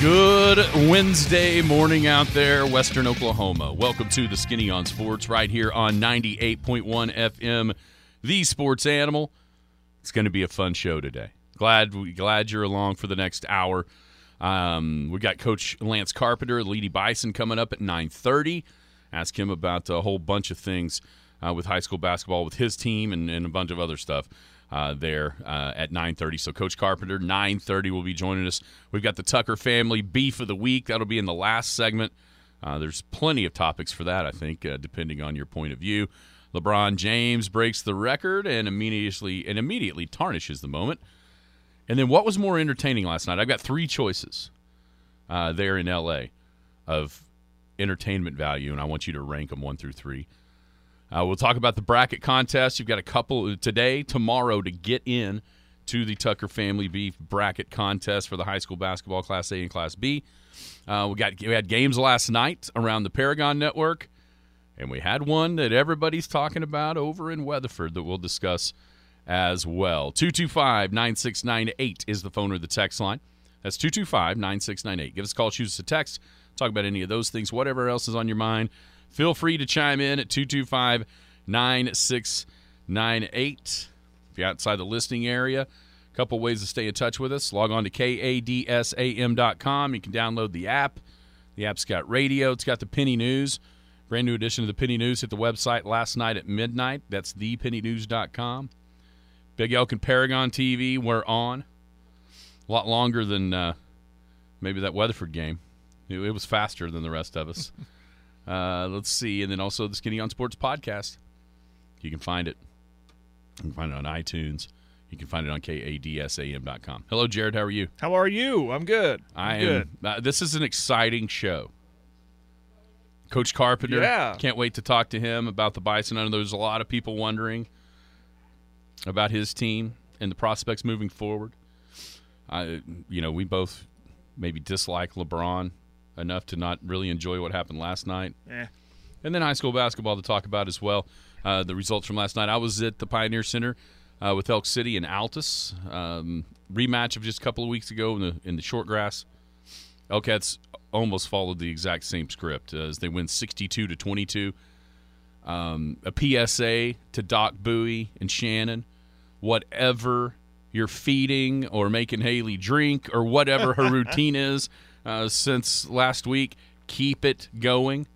Good Wednesday morning out there, Western Oklahoma. Welcome to the Skinny on Sports right here on 98.1 FM, the sports animal. It's going to be a fun show today. Glad glad you're along for the next hour. Um, we got Coach Lance Carpenter, Leedey Bison, coming up at 9:30. Ask him about a whole bunch of things uh, with high school basketball with his team and, and a bunch of other stuff uh, there uh, at 9.30 so coach carpenter 9.30 will be joining us. We've got the tucker family beef of the week. That'll be in the last segment. Uh, there's plenty of topics for that i think uh, depending on your point of view. Lebron james breaks the record and immediately and immediately tarnishes the moment. And then what was more entertaining last night? I've got three choices uh, there in la of entertainment value and i want you to rank them one through three uh, we'll talk about the bracket contest. You've got a couple today, tomorrow to get in to the Tucker Family Beef bracket contest for the high school basketball Class A and Class B. Uh, we got we had games last night around the Paragon Network, and we had one that everybody's talking about over in Weatherford that we'll discuss as well. 225 9698 is the phone or the text line. That's 225 9698. Give us a call, shoot us a text, talk about any of those things, whatever else is on your mind feel free to chime in at 225 9698. If you're outside the listening area, a couple ways to stay in touch with us. Log on to kadsam.com. You can download the app. The app's got radio, it's got the Penny News. Brand new edition of the Penny News hit the website last night at midnight. That's thepennynews.com. Big Elk and Paragon TV, we're on. A lot longer than uh, maybe that Weatherford game. It, it was faster than the rest of us. Uh, let's see, and then also the Skinny on Sports podcast. You can find it. You can find it on iTunes. You can find it on kadsam.com. Hello, Jared. How are you? How are you? I'm good. I I'm am. good. Uh, this is an exciting show. Coach Carpenter. Yeah. Can't wait to talk to him about the Bison. I know there's a lot of people wondering about his team and the prospects moving forward. I, you know, we both maybe dislike LeBron enough to not really enjoy what happened last night. Eh. And then high school basketball to talk about as well. Uh, the results from last night. I was at the Pioneer Center uh, with Elk City and Altus. Um, rematch of just a couple of weeks ago in the in the short grass. Elkats almost followed the exact same script as they win 62 to 22. Um, a PSA to Doc Bowie and Shannon. Whatever you're feeding or making Haley drink or whatever her routine is uh, since last week, keep it going.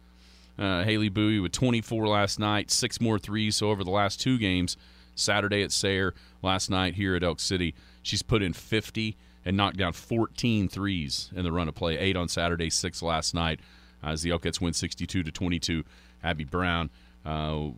Uh, Haley Bowie with 24 last night, six more threes. So over the last two games, Saturday at Sayre, last night here at Elk City, she's put in 50 and knocked down 14 threes in the run of play. Eight on Saturday, six last night. As the Elkets win 62 to 22, Abby Brown uh,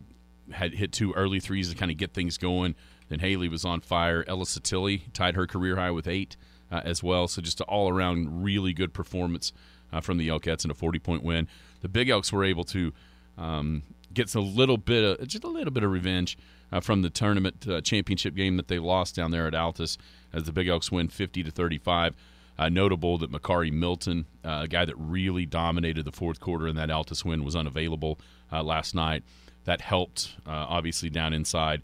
had hit two early threes to kind of get things going. Then Haley was on fire. Ella Satilli tied her career high with eight uh, as well. So just an all around really good performance uh, from the Elkets and a 40 point win. The Big Elks were able to um, get a little bit of just a little bit of revenge uh, from the tournament uh, championship game that they lost down there at Altus as the Big Elks win 50 to 35. Uh, notable that Makari Milton, uh, a guy that really dominated the fourth quarter in that Altus win, was unavailable last night. That helped, obviously, down inside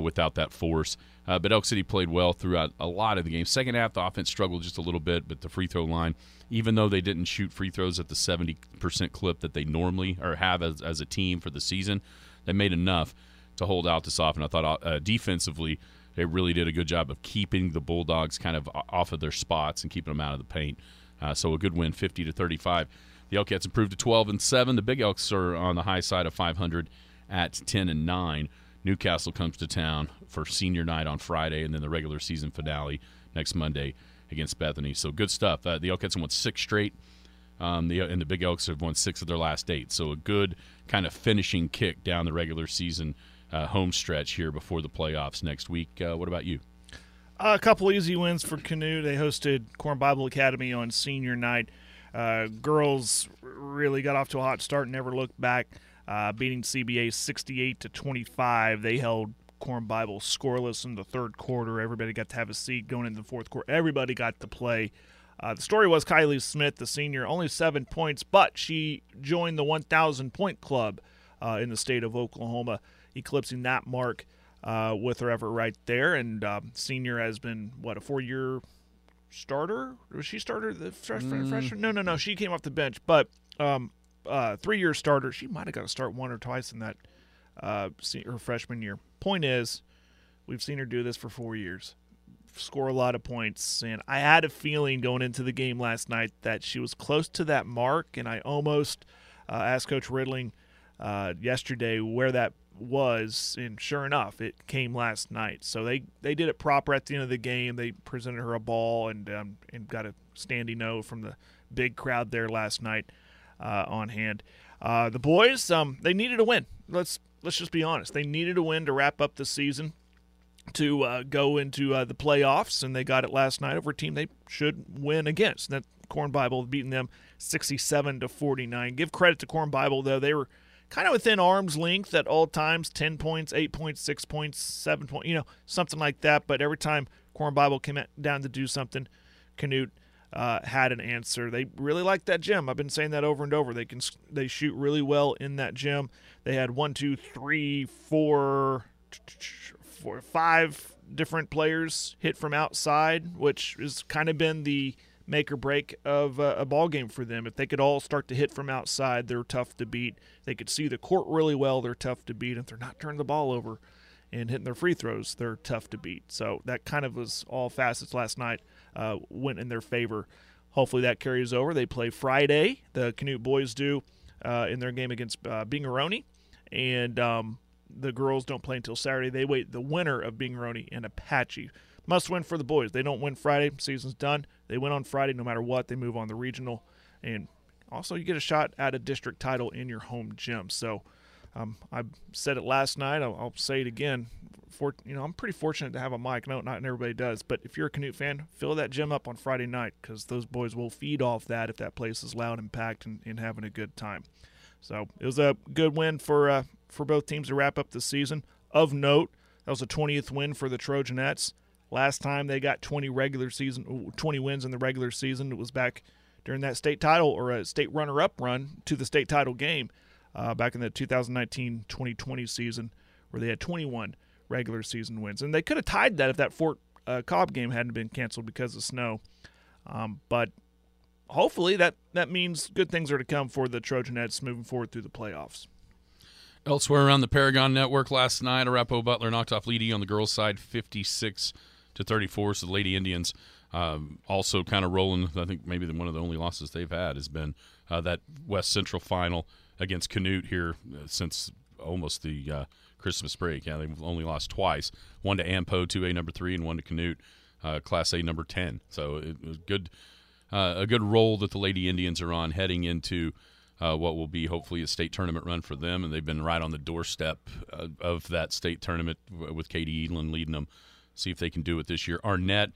without that force. Uh, but Elk City played well throughout a lot of the game. Second half, the offense struggled just a little bit, but the free throw line, even though they didn't shoot free throws at the 70% clip that they normally or have as, as a team for the season, they made enough to hold out this off. And I thought uh, defensively, they really did a good job of keeping the Bulldogs kind of off of their spots and keeping them out of the paint. Uh, so a good win, 50 to 35. The Elkets improved to 12 and 7. The Big Elks are on the high side of 500 at 10 and 9. Newcastle comes to town for senior night on Friday, and then the regular season finale next Monday against Bethany. So good stuff. Uh, the Elkets won six straight, um, the, and the Big Elks have won six of their last eight. So a good kind of finishing kick down the regular season uh, home stretch here before the playoffs next week. Uh, what about you? a couple easy wins for Canute. They hosted Corn Bible Academy on senior night. Uh, girls really got off to a hot start, never looked back. Uh, beating CBA 68 to 25. They held Corn Bible scoreless in the third quarter. Everybody got to have a seat going into the fourth quarter. Everybody got to play. Uh, the story was Kylie Smith, the senior, only seven points, but she joined the 1,000 point club uh, in the state of Oklahoma, eclipsing that mark uh, with her effort right there. And um, senior has been, what, a four year starter? Was she starter the freshman? freshman? No, no, no. She came off the bench, but um, uh, three year starter. She might have got to start one or twice in that uh, her freshman year. Point is, we've seen her do this for four years, score a lot of points, and I had a feeling going into the game last night that she was close to that mark, and I almost uh, asked Coach Riddling uh, yesterday where that was, and sure enough, it came last night. So they they did it proper at the end of the game. They presented her a ball and um, and got a standing no from the big crowd there last night on hand. Uh, the boys, um, they needed a win. Let's let's just be honest. They needed a win to wrap up the season, to uh, go into uh, the playoffs, and they got it last night over a team they should win against. That Corn Bible beating them 67 to 49. Give credit to Corn Bible though; they were kind of within arm's length at all times 10 points, 8 points, 6 points, 7 points, you know, something like that. But every time Corn Bible came down to do something, Canute uh, had an answer. They really like that gym. I've been saying that over and over. They can they shoot really well in that gym. They had one, two, three, four, four, five different players hit from outside, which has kind of been the make or break of uh, a ball game for them. If they could all start to hit from outside, they're tough to beat. They could see the court really well, they're tough to beat. If they're not turning the ball over and hitting their free throws, they're tough to beat. So that kind of was all facets last night uh, went in their favor. Hopefully that carries over. They play Friday. The Canute boys do uh, in their game against uh, Binger-Oney, and um, the girls don't play until Saturday. They wait the winner of Binger-Oney and Apache. Must win for the boys. They don't win Friday, season's done. They win on Friday no matter what. They move on the regional, and also you get a shot at a district title in your home gym. So um, I said it last night. I'll, I'll, say it again. For you know, I'm pretty fortunate to have a mic. No, not everybody does, but if you're a Canute fan, fill that gym up on Friday night because those boys will feed off that if that place is loud and packed and, and having a good time. So it was a good win for uh, for both teams to wrap up the season. Of note, that was a 20th win for the Trojanettes. Last time they got 20 regular season, 20 wins in the regular season, it was back during that state title or a state runner-up run to the state title game uh, back in the 2019-2020 season, where they had 21 regular season wins, and they could have tied that if that Fort uh, Cobb game hadn't been canceled because of snow. Um, but hopefully that that means good things are to come for the Trojanettes moving forward through the playoffs. Elsewhere around the Paragon Network last night, Arapo Butler knocked off Leedey on the girls' side, 56 to 34. So the Lady Indians um, also kind of rolling. I think maybe one of the only losses they've had has been uh, that West Central final against Canute here uh, since almost the uh, Christmas break. Yeah, they've only lost twice. One to Ampo, 2A number three, and one to Canute, uh, Class A number 10. So it was good, uh, a good roll that the Lady Indians are on heading into. Uh, what will be hopefully a state tournament run for them, and they've been right on the doorstep uh, of that state tournament with Katie Edlin leading them. See if they can do it this year. Arnett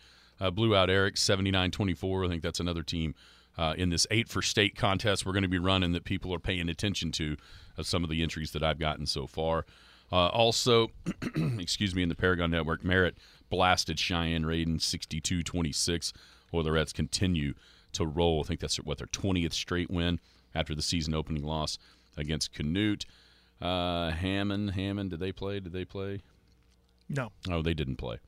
blew out Erick 79-24. I think that's another team uh, in this eight for state contest we're going to be running that people are paying attention to of some of the entries that I've gotten so far. Uh, also, excuse me, in the Paragon Network, Merritt blasted Cheyenne Reydon 62-26. Oilerettes continue to roll. I think that's what their 20th straight win after the season opening loss against Canute. Uh, Hammond, Hammond, did they play? Did they play? No. Oh, they didn't play.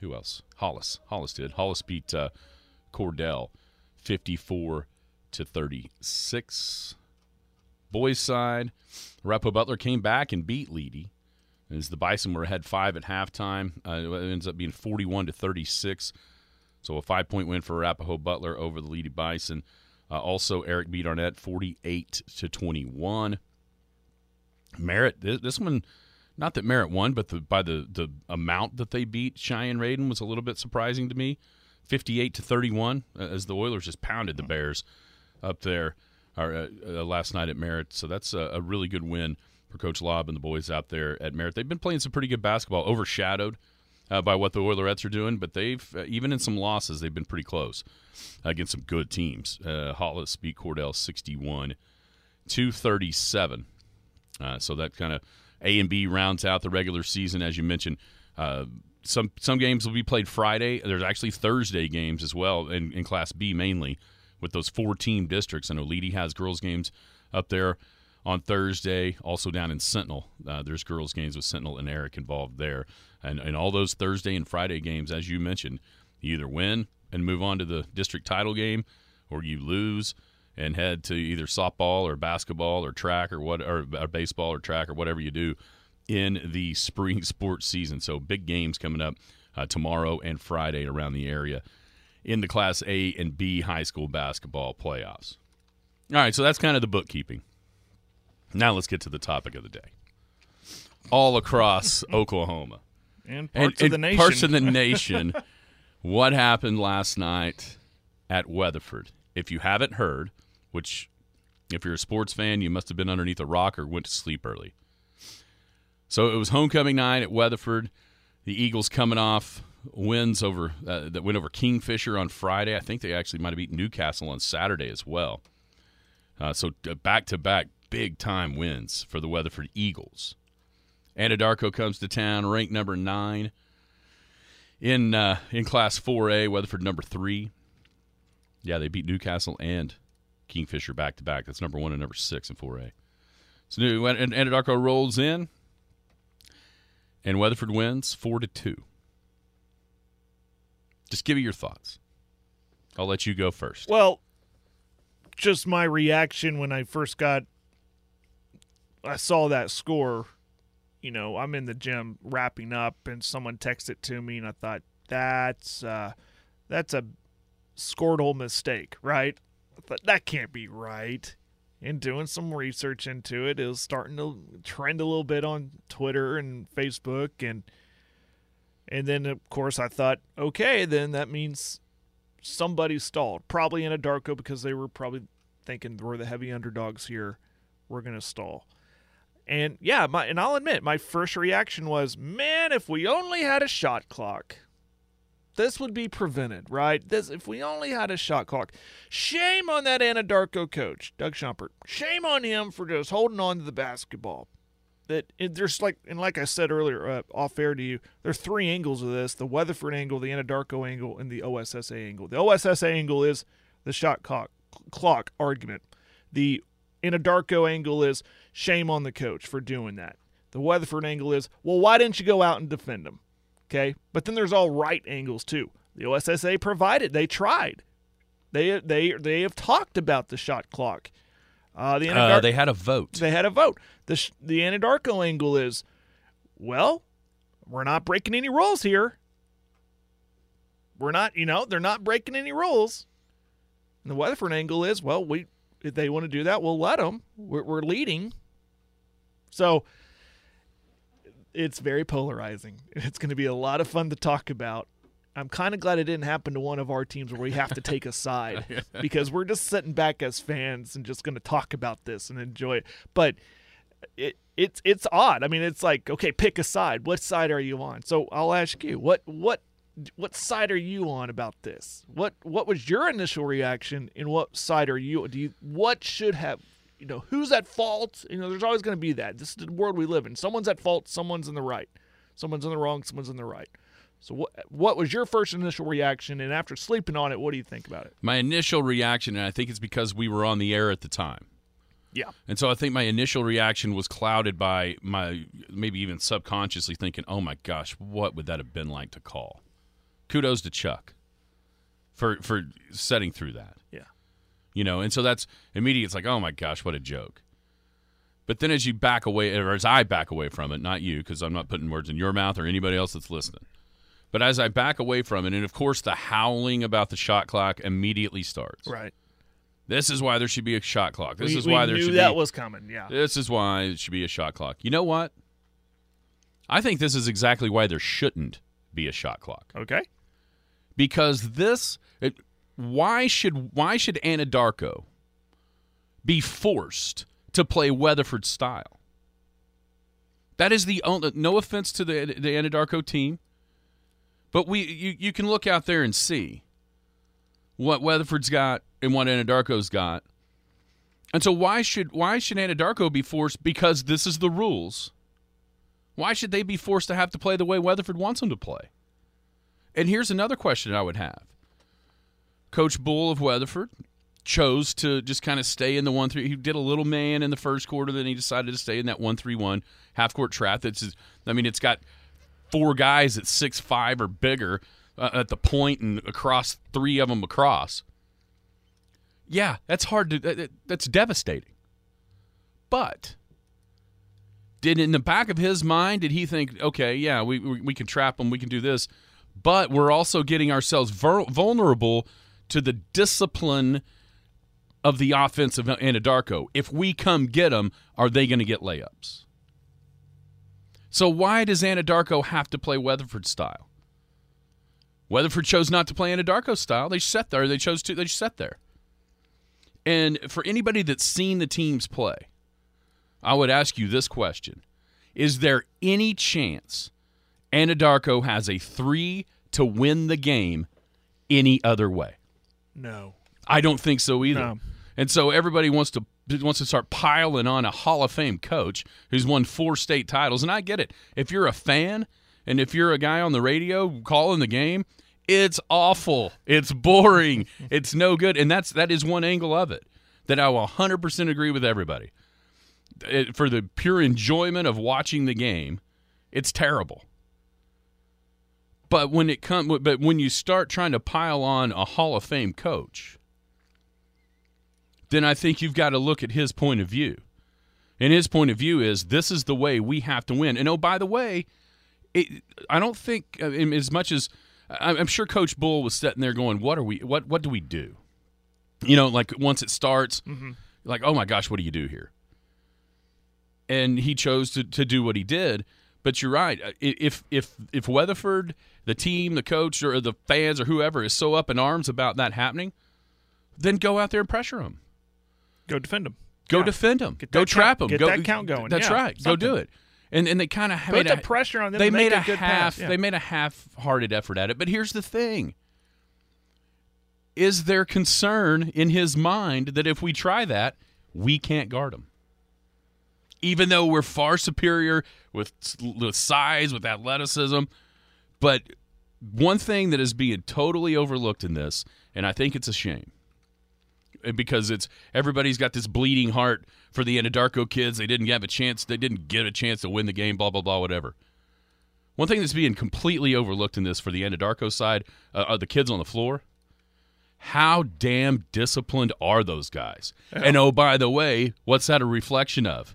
Who else? Hollis. Hollis did. Hollis beat uh, Cordell 54 to 36. Boys side, Repo Butler came back and beat Leedey. As the Bison were ahead five at halftime, uh, it ends up being 41 to 36. So a five point win for Arapaho Butler over the Leedey Bison. Uh, also, Erick beat Arnett 48 to 21. Merritt, this, this one, not that Merritt won, but the, by the, the amount that they beat Cheyenne Reydon was a little bit surprising to me. 58 to 31 uh, as the Oilers just pounded the Bears up there uh, uh, last night at Merritt. So that's a, a, really good win for Coach Lobb and the boys out there at Merritt. They've been playing some pretty good basketball, overshadowed uh, by what the Oilerettes are doing, but they've uh, even in some losses they've been pretty close against some good teams. Hollis beat Cordell 61 237. Uh, so that kind of A and B rounds out the regular season, as you mentioned. Some some games will be played Friday. There's actually Thursday games as well in, in Class B mainly with those four team districts. I know has girls games up there on Thursday. Also down in Sentinel, uh, there's girls games with Sentinel and Erick involved there. And and all those Thursday and Friday games, as you mentioned, you either win and move on to the district title game, or you lose and head to either softball or basketball or track or what or, or baseball or track or whatever you do in the spring sports season. So big games coming up uh, tomorrow and Friday around the area in the Class A and B high school basketball playoffs. All right, so that's kind of the bookkeeping. Now let's get to the topic of the day. All across Oklahoma And and, parts of the nation. parts of the nation. what happened last night at Weatherford? If you haven't heard, which if you're a sports fan, you must have been underneath a rock or went to sleep early. So it was homecoming night at Weatherford. The Eagles coming off wins over uh, that went over Kingfisher on Friday. I think they actually might have beaten Newcastle on Saturday as well. Uh, so back to back big time wins for the Weatherford Eagles. Anadarko comes to town, ranked number nine in uh, in Class 4A. Weatherford number three. Yeah, they beat Newcastle and Kingfisher back to back. That's number one and number six in 4A. So New Anadarko rolls in, and Weatherford wins four to two. Just give me your thoughts. I'll let you go first. Well, just my reaction when I first got I saw that score, you know, I'm in the gym wrapping up and someone texted to me and I thought that's uh that's a Squirtle mistake, right? I thought that can't be right. And doing some research into it, it was starting to trend a little bit on Twitter and Facebook and and then of course I thought, okay, then that means somebody stalled. Probably Anadarko because they were probably thinking we're the heavy underdogs here. We're gonna stall. And yeah, my and I'll admit my first reaction was, man, if we only had a shot clock, this would be prevented, right? This if we only had a shot clock. Shame on that Anadarko coach, Doug Schumpert. Shame on him for just holding on to the basketball. That it, there's like and like I said earlier, uh, off air to you, there are three angles of this: the Weatherford angle, the Anadarko angle, and the OSSA angle. The OSSA angle is the shot clock clock argument. The Anadarko angle is shame on the coach for doing that. The Weatherford angle is, well, why didn't you go out and defend him? Okay, but then there's all right angles too. The OSSA provided, they tried. They they they have talked about the shot clock. Uh, the Uh, they had a vote. they had a vote. The sh- the Anadarko angle is, well, we're not breaking any rules here. We're not, you know, they're not breaking any rules. And the Weatherford angle is, well, we if they want to do that, we'll let them. We're, we're leading. So it's very polarizing. It's going to be a lot of fun to talk about. I'm kind of glad it didn't happen to one of our teams where we have to take a side because we're just sitting back as fans and just going to talk about this and enjoy it. But it it's it's odd. I mean, it's like okay, pick a side. What side are you on? So I'll ask you, what what what side are you on about this? What what was your initial reaction, and what side are you? Do you what should have you know who's at fault? You know, there's always going to be that. This is the world we live in. Someone's at fault. Someone's in the right. Someone's in the wrong. Someone's in the right. So what what was your first initial reaction? And after sleeping on it, what do you think about it? My initial reaction, and I think it's because we were on the air at the time. Yeah. And so I think my initial reaction was clouded by my maybe even subconsciously thinking, "Oh my gosh, what would that have been like to call?" Kudos to Chuck for for setting through that. Yeah. You know, and so that's immediate. It's like, "Oh my gosh, what a joke." But then as you back away, or as I back away from it, not you, because I'm not putting words in your mouth or anybody else that's listening. But as I back away from it, and of course the howling about the shot clock immediately starts. Right. This is why there should be a shot clock. This we, is why there knew should that be was coming. Yeah. this is why it should be a shot clock. You know what? I think this is exactly why there shouldn't be a shot clock. Okay. Because this it, why should why should Anadarko be forced to play Weatherford style? That is the only no offense to the the Anadarko team, but we you, you can look out there and see what Weatherford's got and what Anadarko's got. And so why should why should Anadarko be forced because this is the rules? Why should they be forced to have to play the way Weatherford wants them to play? And here's another question I would have. Coach Bull of Weatherford chose to just kind of stay in the one three. He did a little man in the first quarter, then he decided to stay in that one three one half court trap. That's I mean, it's got four guys at six five or bigger uh, at the point and across three of them across. Yeah, that's hard to. That, that's devastating. But did in the back of his mind did he think, okay, yeah, we we, we can trap them, we can do this, but we're also getting ourselves vulnerable to the discipline of the offense of Anadarko. If we come get them, are they going to get layups? So why does Anadarko have to play Weatherford style? Weatherford chose not to play Anadarko style. They sat there. They chose to. They sat there. And for anybody that's seen the teams play, I would ask you this question Is there any chance Anadarko has a three to win the game any other way? No. I don't think so either. No. And so everybody wants to wants to start piling on a Hall of Fame coach who's won four state titles. And I get it. If you're a fan and if you're a guy on the radio calling the game, it's awful. It's boring. it's no good. And that's that is one angle of it that I will 100% agree with everybody. It, for the pure enjoyment of watching the game, it's terrible. But when it come but when you start trying to pile on a Hall of Fame coach, then I think you've got to look at his point of view. And his point of view is this is the way we have to win. And oh, by the way, it, I don't think uh, as much as I'm sure Coach Bull was sitting there going, "What are we? What what do we do?" You know, like once it starts, mm-hmm. like, "Oh my gosh, what do you do here?" And he chose to to do what he did. But you're right. If if if Weatherford, the team, the coach, or the fans, or whoever is so up in arms about that happening, then go out there and pressure them. Go defend them. Go yeah. defend them. Go trap them. Get go, that count going. That's yeah, right. Something. Go do it and and they kind of put the pressure on them. They made a, a half. Yeah. They made a half-hearted effort at it. But here's the thing: is there concern in his mind that if we try that, we can't guard them, even though we're far superior with with size, with athleticism, but one thing that is being totally overlooked in this, and I think it's a shame, because it's everybody's got this bleeding heart for the Anadarko kids. They didn't have a chance. They didn't get a chance to win the game. Blah blah blah. Whatever. One thing that's being completely overlooked in this for the Anadarko side uh, are the kids on the floor. How damn disciplined are those guys? Yeah. And oh, by the way, what's that a reflection of?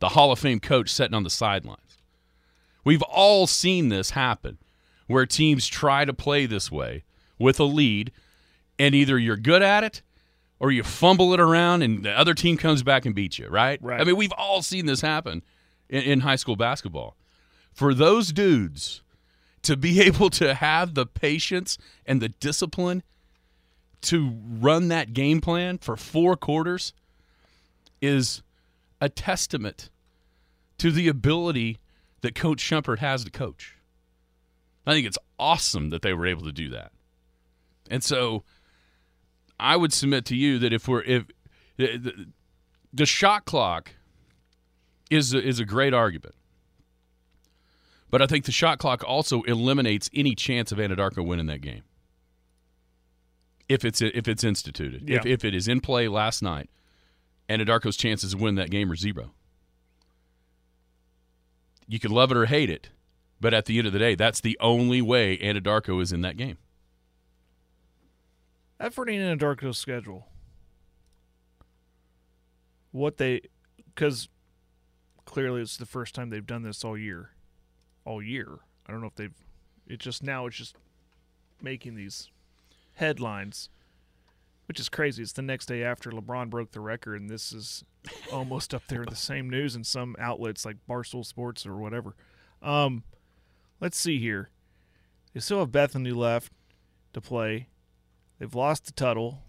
The Hall of Fame coach sitting on the sidelines. We've all seen this happen where teams try to play this way with a lead, and either you're good at it or you fumble it around and the other team comes back and beats you, right? Right. I mean, we've all seen this happen in, in high school basketball. For those dudes to be able to have the patience and the discipline to run that game plan for four quarters is a testament to the ability that Coach Shumpert has to coach. I think it's awesome that they were able to do that. And so I would submit to you that if we're if the, the shot clock is a, is a great argument, but I think the shot clock also eliminates any chance of Anadarko winning that game if it's if it's instituted. Yeah. If if it is in play last night, Anadarko's chances of winning that game are zero. You can love it or hate it, but at the end of the day, that's the only way Anadarko is in that game. Efforting in Anadarko schedule. What they, because clearly it's the first time they've done this all year. All year. I don't know if they've, it just now it's just making these headlines, which is crazy. It's the next day after LeBron broke the record, and this is almost up there with the same news in some outlets like Barstool Sports or whatever. Um, let's see here. They still have Bethany left to play. They've lost to Tuttle.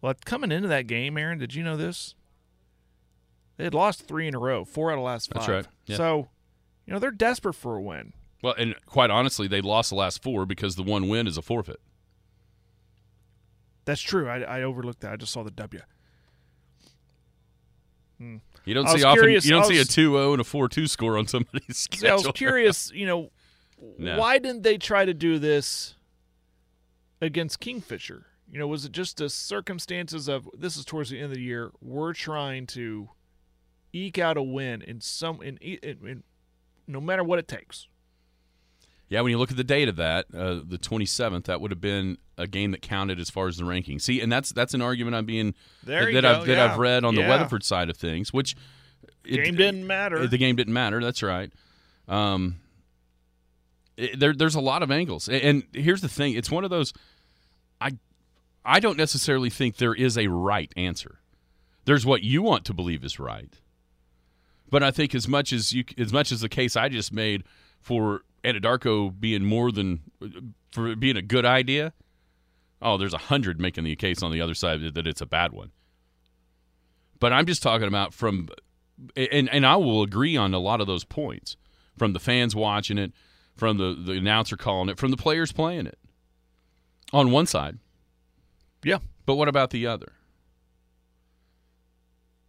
Well, coming into that game, Aaron, did you know this? They had lost three in a row, four out of the last five. That's right. Yeah. So, you know, they're desperate for a win. Well, and quite honestly, they lost the last four because the one win is a forfeit. That's true. I, I overlooked that. I just saw the W. Hmm. You don't see often. curious- you don't I see a was- 2-0 and a 4-2 score on somebody's See, I was curious, you know, No. why didn't they try to do this against Kingfisher? You know, was it just the circumstances of this is towards the end of the year? We're trying to eke out a win in some in, in, in no matter what it takes. Yeah, when you look at the date of that, uh, the 27th, that would have been a game that counted as far as the ranking. See, and that's that's an argument I'm being that, you I've that yeah. I've read on the Weatherford side of things, which it- Game didn't matter. The game didn't matter. That's right. Um, it- there, there's a lot of angles, and here's the thing: it's one of those. I, I don't necessarily think there is a right answer. There's what you want to believe is right, but I think as much as you, as much as the case I just made for Anadarko being more than for being a good idea. Oh, there's a hundred making the case on the other side that it's a bad one. But I'm just talking about from and and I will agree on a lot of those points from the fans watching it, from the the announcer calling it, from the players playing it. On one side, yeah. but what about the other?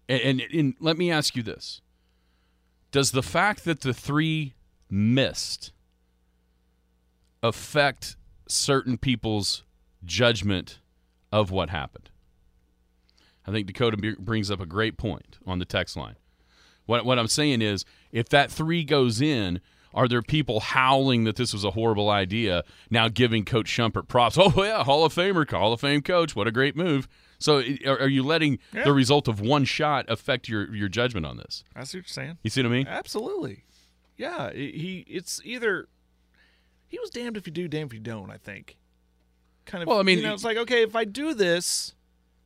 And, and, and let me ask you this: Does the fact that the three missed affect certain people's judgment of what happened? I think Dakota b- brings up a great point on the text line. What, what I'm saying is, if that three goes in, are there people howling that this was a horrible idea now giving Coach Shumpert props? Oh, yeah, Hall of Famer, Hall of Fame coach. What a great move. So are, you letting Yeah. the result of one shot affect your, your judgment on this? I see what you're saying. You see what I mean? Absolutely. Yeah, he it's either he was damned if you do, damned if you don't, I think. Kind of Well, I mean, you know, it's like, okay, if I do this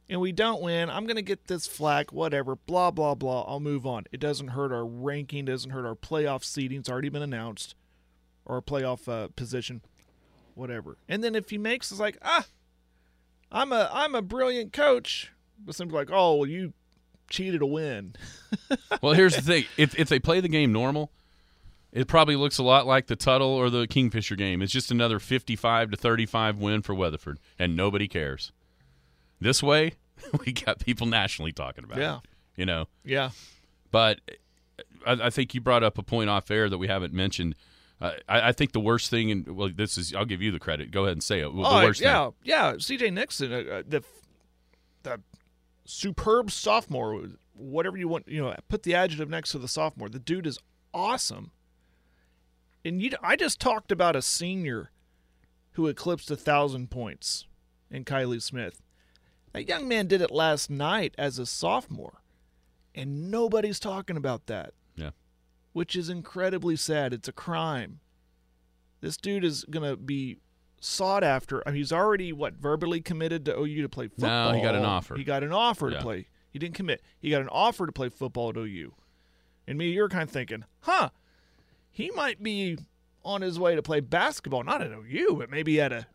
and we don't win, I'm going to get this flack, whatever, blah blah blah. I'll move on. It doesn't hurt our ranking, doesn't hurt our playoff seeding. It's already been announced or playoff uh, position, whatever. And then if he makes it's like, "Ah, I'm a I'm a brilliant coach." But simply like, "Oh, well, you cheated a win." Well, here's the thing: if if they play the game normal, it probably looks a lot like the Tuttle or the Kingfisher game. It's just another 55 to 35 win for Weatherford, and nobody cares. This way, we got people nationally talking about Yeah. it. You know, Yeah. but I, I think you brought up a point off air that we haven't mentioned. Uh, I, I think the worst thing, and well, this is I'll give you the credit. Go ahead and say it. the Oh, worst yeah, thing. yeah. C.J. Nixon, uh, uh, the the superb sophomore, whatever you want, you know, put the adjective next to the sophomore. The dude is awesome. And you, I just talked about a senior who eclipsed a thousand points in Kylie Smith. That young man did it last night as a sophomore, and nobody's talking about that Yeah. which is incredibly sad. It's a crime. This dude is gonna be sought after. I mean, he's already what verbally committed to OU to play No, football. he got an offer. He got an offer Yeah. to play. He didn't commit. He got an offer to play football at OU. And me, you're kind of thinking, huh? He might be on his way to play basketball, not at OU, but maybe at a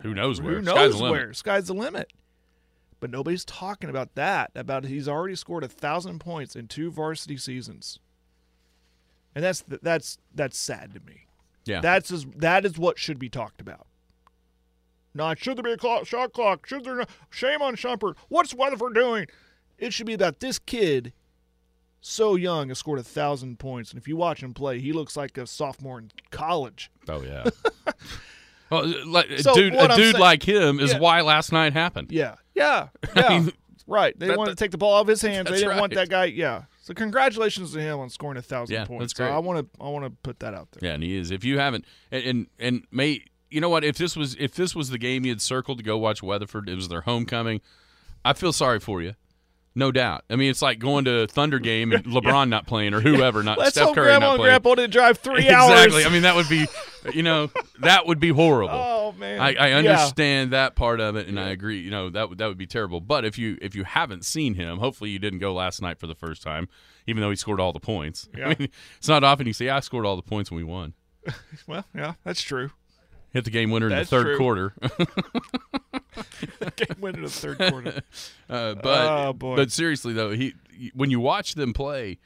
Who knows where? who Sky's knows the limit. where? Sky's the limit. But nobody's talking about that. About he's already scored a thousand points in two varsity seasons, and that's that's that's sad to me. Yeah. That's as, that is what should be talked about. Not should there be a clock, shot clock? Should there? Not, shame on Shumpert. What's Weatherford doing? It should be about this kid, so young, has scored a thousand points, and if you watch him play, he looks like a sophomore in college. Oh yeah. well, like, a So dude, what a I'm dude saying- like him is Yeah. why last night happened. Yeah, yeah, yeah. mean, right. They that- wanted that- to take the ball out of his hands. They didn't want that guy. Yeah. So congratulations to him on scoring a thousand Yeah, points. that's So great. I want to I want to put that out there. Yeah, and he is. If you haven't, and and, and may you know what? If this was if this was the game you had circled to go watch Weatherford, it was their homecoming. I feel sorry for you, no doubt. I mean, it's like going to a Thunder game and LeBron not playing or whoever not Let's Steph hope Curry Grandma not playing. Grandpa didn't drive three hours. exactly. I mean, that would be, you know, that would be horrible. oh man. I, I Yeah. understand that part of it, and I agree. You know that would that would be terrible. But if you if you haven't seen him, hopefully you didn't go last night for the first time, even though he scored all the points. Yeah. I mean, it's not often you say I scored all the points when we won. Well, yeah, that's true. Hit the game winner in the third true. quarter. Game winner in the third quarter. Uh, but Oh, but seriously though, he when you watch them play,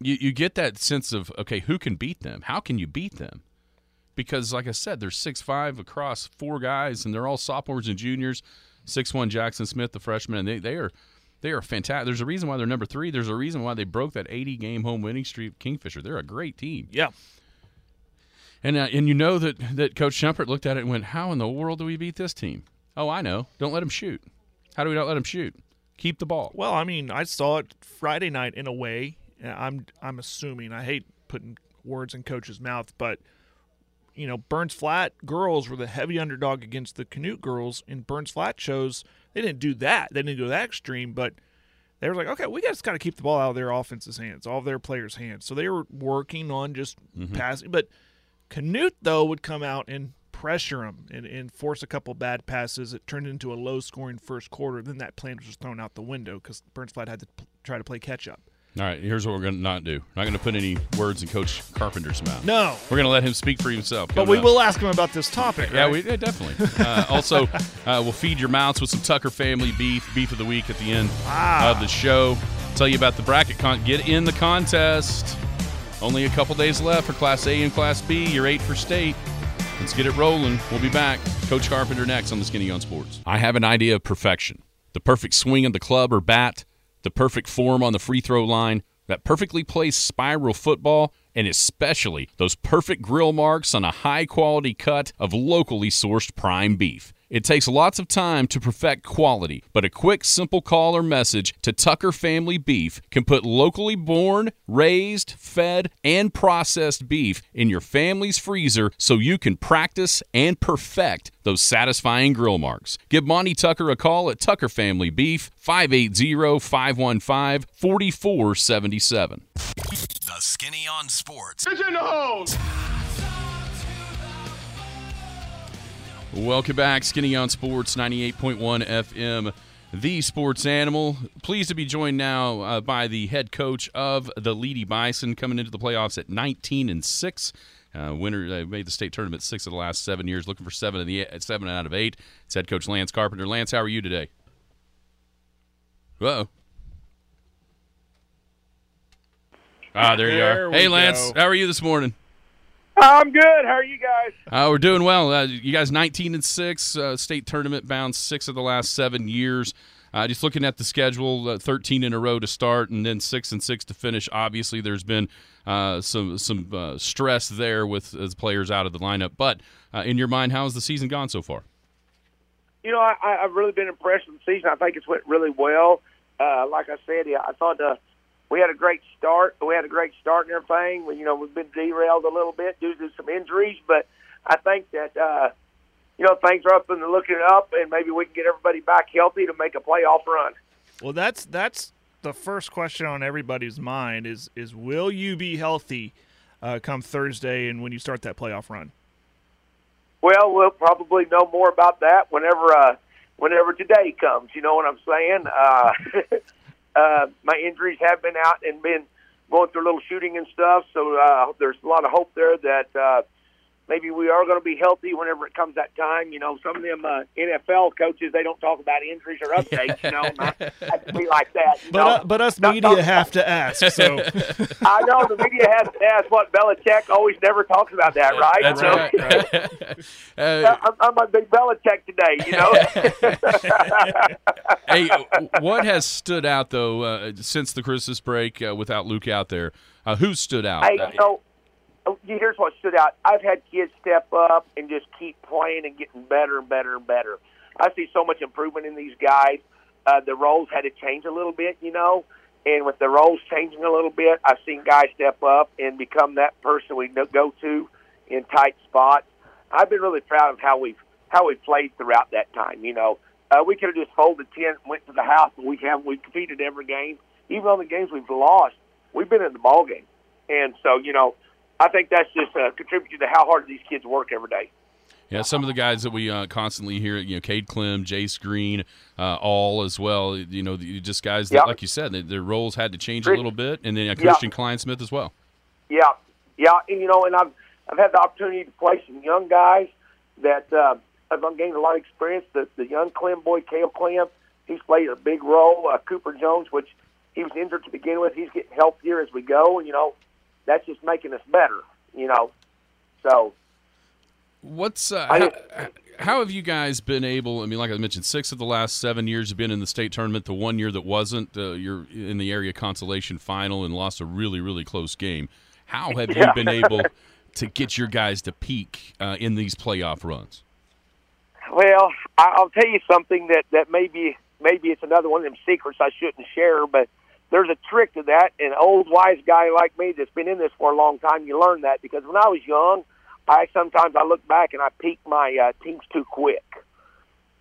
you you get that sense of okay, who can beat them? How can you beat them? Because like I said, there's six five across four guys, and they're all sophomores and juniors. Six one Jackson Smith, the freshman, and they they are They are fantastic. There's a reason why they're number three. There's a reason why they broke that 80 game home winning streak. Kingfisher. They're a great team. Yeah. And uh, and you know that that Coach Shumpert looked at it and went, "How in the world do we beat this team?" Oh, I know. Don't let them shoot. How do we not let them shoot? Keep the ball. Well, I mean, I saw it Friday night in a way. I'm I'm assuming. I hate putting words in coach's mouth, but you know, Burns Flat girls were the heavy underdog against the Canute girls, and Burns Flat shows they didn't do that. They didn't go that extreme, but they were like, okay, we just got to keep the ball out of their offense's hands, all of their players' hands. So they were working on just passing. But Canute though would come out and pressure him and, and force a couple bad passes. It turned into a low-scoring first quarter. Then that plan was just thrown out the window because Burns Flat had to p- try to play catch-up. All right, here's what we're going to not do. We're not going to put any words in Coach Carpenter's mouth. No, We're going to let him speak for himself. but we up. will ask him about this topic. Yeah, we yeah, definitely. uh, also, uh, we'll feed your mouths with some Tucker family beef, beef of the week at the end Ah. of the show. Tell you about the bracket con. Get in the contest. Only a couple days left for Class A and Class B. You're eight for state. Let's get it rolling. We'll be back. Coach Carpenter next on the Skinny on Sports. I have an idea of perfection: the perfect swing of the club or bat, the perfect form on the free throw line, that perfectly placed spiral football, and especially those perfect grill marks on a high quality cut of locally sourced prime beef. It takes lots of time to perfect quality, but a quick, simple call or message to Tucker Family Beef can put locally born, raised, fed, and processed beef in your family's freezer so you can practice and perfect those satisfying grill marks. Give Monty Tucker a call at Tucker Family Beef, 580 515 4477. The Skinny on Sports. Welcome back, Skinny on Sports 98.1 FM, the sports animal. Pleased to be joined now uh, by the head coach of the Leedey Bison, coming into the playoffs at 19 and six. Uh, winner uh, made the state tournament six of the last seven years, looking for seven of the seven out of eight. It's head coach Lance Carpenter. Lance, how are you today? Uh-oh. Ah, there you are. Hey, Lance, go. how are you this morning? I'm good. How are you guys? Uh, we're doing well. Uh, you guys, 19 and six, uh, state tournament bound six of the last seven years. Uh, just looking at the schedule, uh, 13 in a row to start, and then six and six to finish. Obviously, there's been uh, some some uh, stress there with as players out of the lineup. But uh, in your mind, how has the season gone so far? You know, I, I- I've really been impressed with the season. I think it's went really well. Uh, like I said, yeah, I thought uh, we had a great start. We had a great start and everything. We, you know, we've been derailed a little bit due to some injuries, but I think that uh, you know things are up and looking up, and maybe we can get everybody back healthy to make a playoff run. Well, that's that's the first question on everybody's mind is is will you be healthy uh, come Thursday and when you start that playoff run? Well, we'll probably know more about that whenever uh, whenever today comes. You know what I'm saying? Uh, uh, my injuries have been out and been going through a little shooting and stuff, so uh, there's a lot of hope there that uh, maybe we are going to be healthy whenever it comes that time. You know, some of them uh, NFL coaches they don't talk about injuries or updates. You know, not, not to be like that. But uh, but us Not media talk- have to ask. So I know the media has to ask what Belichick always never talks about that, right? That's So- right. uh, I'm, I'm a big Belichick today, you know. hey, what has stood out though uh, since the Christmas break uh, without Luke out there? Uh, who stood out? Hey, so oh, here's what stood out. I've had kids step up and just keep playing and getting better and better and better. I see so much improvement in these guys. Uh, the roles had to change a little bit, you know, and with the roles changing a little bit, I've seen guys step up and become that person we go to in tight spots. I've been really proud of how we've how we've played throughout that time. You know, uh, we could have just folded ten, went to the house, but we have we competed every game. Even on the games we've lost, we've been in the ball game, and so you know, I think that's just uh, contributed to how hard these kids work every day. Yeah, some of the guys that we uh, constantly hear, you know, Cade Clem, Jace Green, uh, all as well. You know, the- just guys that, Yep. like you said, they, their roles had to change a little bit, and then uh. Christian Kleinsmith as well. Yeah, yeah, and you know, and I've I've had the opportunity to play some young guys that uh, I've gained a lot of experience. The the young Clem boy, Cale Clem, he's played a big role. Uh, Cooper Jones, which he was injured to begin with, he's getting healthier as we go, and you know, that's just making us better. You know, so What's uh, I how, how have you guys been able? I mean, like I mentioned, six of the last seven years have been in the state tournament. The one year that wasn't, uh, you're in the area consolation final and lost a really, really close game. How have Yeah. you been able to get your guys to peak uh, in these playoff runs? Well, I'll tell you something that that maybe maybe it's another one of them secrets I shouldn't share, but there's a trick to that. An old wise guy like me that's been in this for a long time, you learn that because when I was young, I sometimes I look back and I peak my uh, teams too quick,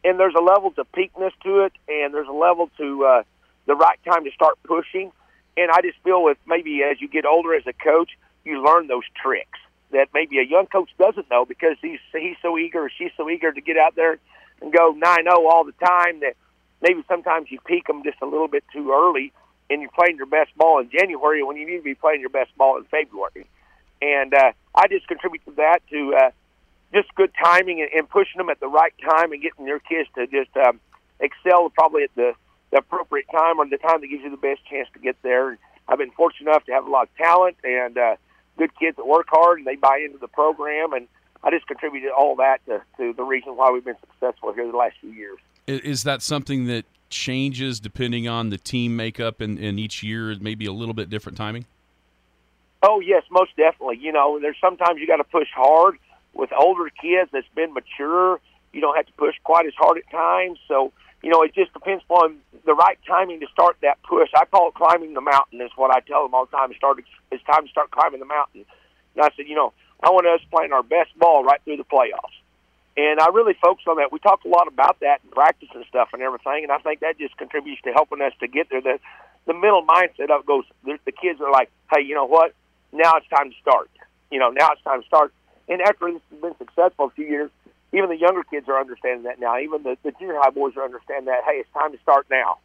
and there's a level to peakness to it, and there's a level to uh, the right time to start pushing. And I just feel with maybe as you get older as a coach, you learn those tricks that maybe a young coach doesn't know because he's he's so eager or she's so eager to get out there and go 9-0 all the time that maybe sometimes you peak them just a little bit too early and you're playing your best ball in January when you need to be playing your best ball in February. And uh, I just contribute to that to uh, just good timing and, and pushing them at the right time and getting your kids to just um, excel probably at the, the appropriate time or the time that gives you the best chance to get there. And I've been fortunate enough to have a lot of talent and uh, good kids that work hard and they buy into the program and I just contributed all that to, to the reason why we've been successful here the last few years. Is that something that changes depending on the team makeup and, and each year maybe a little bit different timing? Oh yes, most definitely. You know, there's sometimes you got to push hard with older kids that's been mature. You don't have to push quite as hard at times. So you know, it just depends upon the right timing to start that push. I call it climbing the mountain. Is what I tell them all the time. It's time to start climbing the mountain. And I said, you know, I want us playing our best ball right through the playoffs. And I really focus on that. We talk a lot about that in practice and stuff and everything, and I think that just contributes to helping us to get there. The the mental mindset of goes. The, the kids are like, hey, you know what? Now it's time to start. You know, now it's time to start. And after this has been successful a few years, even the younger kids are understanding that now. Even the, the junior high boys are understanding that. Hey, it's time to start now.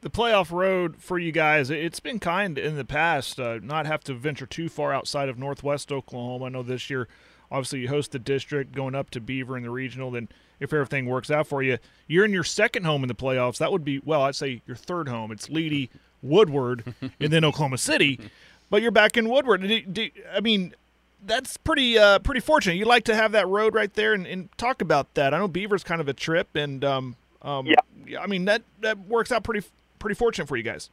the playoff road for you guys it's been kind in the past uh, not have to venture too far outside of northwest oklahoma i know this year obviously you host the district going up to beaver in the regional then if everything works out for you you're in your second home in the playoffs that would be well i'd say your third home it's Leedey woodward and then oklahoma city but you're back in woodward Do- do- i mean that's pretty uh, pretty fortunate. You like to have that road right there, and, and talk about that. I know Beaver's kind of a trip, and um, um, Yeah. I mean that that works out pretty pretty fortunate for you guys.